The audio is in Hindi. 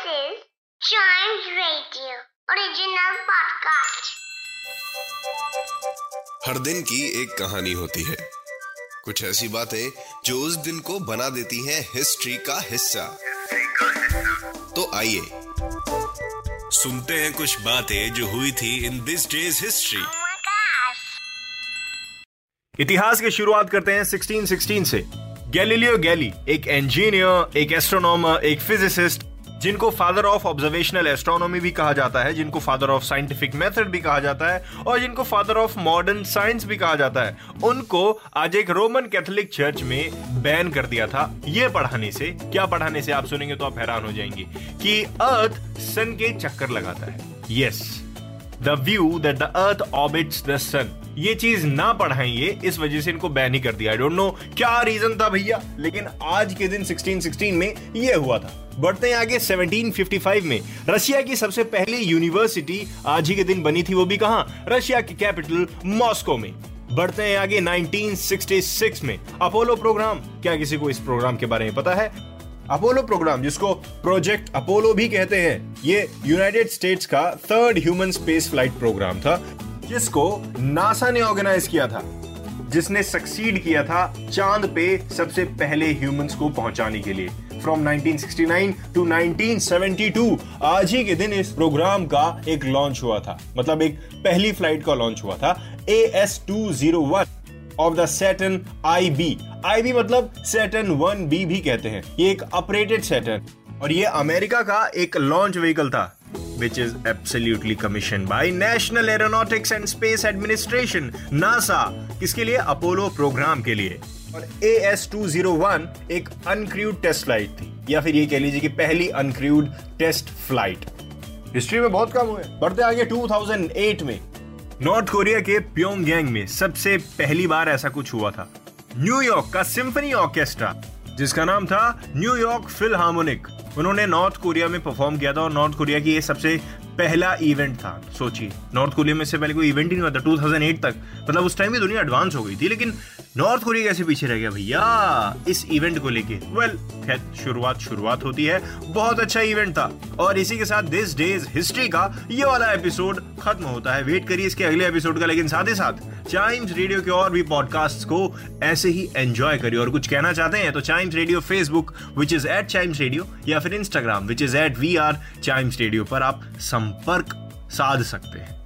is Chimes Radio original podcast. हर दिन की एक कहानी होती है कुछ ऐसी बातें जो उस दिन को बना देती हैं हिस्ट्री का हिस्सा तो आइए सुनते हैं कुछ बातें जो हुई थी इन दिस डेज़ हिस्ट्री. इतिहास की शुरुआत करते हैं 1616 से गैलीलियो गैली एक इंजीनियर एक एस्ट्रोनॉमर एक फिजिसिस्ट जिनको फादर ऑफ़ ऑब्जर्वेशनल एस्ट्रोनॉमी भी कहा जाता है, जिनको फादर ऑफ़ साइंटिफिक मेथड भी कहा जाता है, और जिनको फादर ऑफ़ मॉडर्न साइंस भी कहा जाता है, उनको आज एक रोमन कैथोलिक चर्च में बैन कर दिया था। ये पढ़ाने से, क्या पढ़ाने से आप सुनेंगे तो आप हैरान हो जाएँगे कि अर्थ सन के चक्कर लगाता है। Yes the view that the earth orbits the sun ये चीज़ ना पढ़ाएँगे, इस वजह से इनको बैन ही कर दिया। आई डोंट नो क्या रीजन था भैया, लेकिन आज के दिन 1616 में ये हुआ था। बढ़ते हैं आगे 1755 में। रशिया की सबसे पहली यूनिवर्सिटी आज ही के दिन बनी थी, वो भी कहा? रशिया की कैपिटल मॉस्को में। बढ़ते हैं आगे 1966 में। अपोलो प्रोग्राम क्या किसी को इस प्रोग्राम के बारे में पता है? अपोलो प्रोग्राम जिसको प्रोजेक्ट अपोलो भी कहते हैं, ये यूनाइटेड स्टेट्स का third human space flight program था, जिसको नासा ने ऑर्गेनाइज किया था, जिसने सक्सीड किया था चाँद पे सबसे पहले ह्यूमंस को पहुँचाने के लिए। फ्रॉम 1969 टू 1972 आज ही के दिन इस प्रोग्राम का एक लॉन्च हुआ था। मतलब एक पहली फ़्लाइट का लॉन्च हुआ था A S two zero one of the Saturn I B I B मतलब सेटन वन बी भी कहते हैं। ये एक ऑपरेटेड सेटन और ये अमेरिका का एक लॉन्च व्हीकल था, which is absolutely commissioned by National Aeronautics and Space Administration, NASA, किसके लिए? अपोलो प्रोग्राम के लिए। और A S two zero one एक अनक्रूड टेस्ट फ़्लाइट थी, या फिर ये कह लीजिए कि पहली अनक्रूड टेस्ट फ़्लाइट हिस्ट्री में बहुत कम हुए बढ़ते आगे 2008 में। नॉर्थ कोरिया के प्योंगयांग में सबसे पहली बार ऐसा कुछ हुआ था। न्यूयॉर्क का सिम्फनी ऑर्केस्ट्रा, जिसका नाम था न्यूयॉर्क फिल हार्मोनिक उन्होंने नॉर्थ कोरिया में परफॉर्म किया था और नॉर्थ कोरिया की ये सबसे पहला इवेंट था, सोचिए। नॉर्थ कोरिया में से पहले कोई इवेंट ही नहीं हुआ था 2008 तक। मतलब उस टाइम भी दुनिया एडवांस हो गई थी, लेकिन नॉर्थ कोरिया कैसे पीछे रह गया भैया? इस इवेंट को लेके। वेल खैर, शुरुआत शुरुआत होती है। बहुत अच्छा इवेंट था। और इसी के साथ दिस डेज़ हिस्ट्री का ये वाला एपिसोड खत्म होता है। वेट करिए इसके अगले एपिसोड का, लेकिन साथ ही साथ चाइम्स रेडियो के और भी पॉडकास्ट को ऐसे ही एंजॉय करिए। और कुछ कहना चाहते हैं तो Chimes radio Facebook which is at Chimes radio या फिर Instagram which is at we are Chimes radio पर आप संपर्क साध सकते हैं।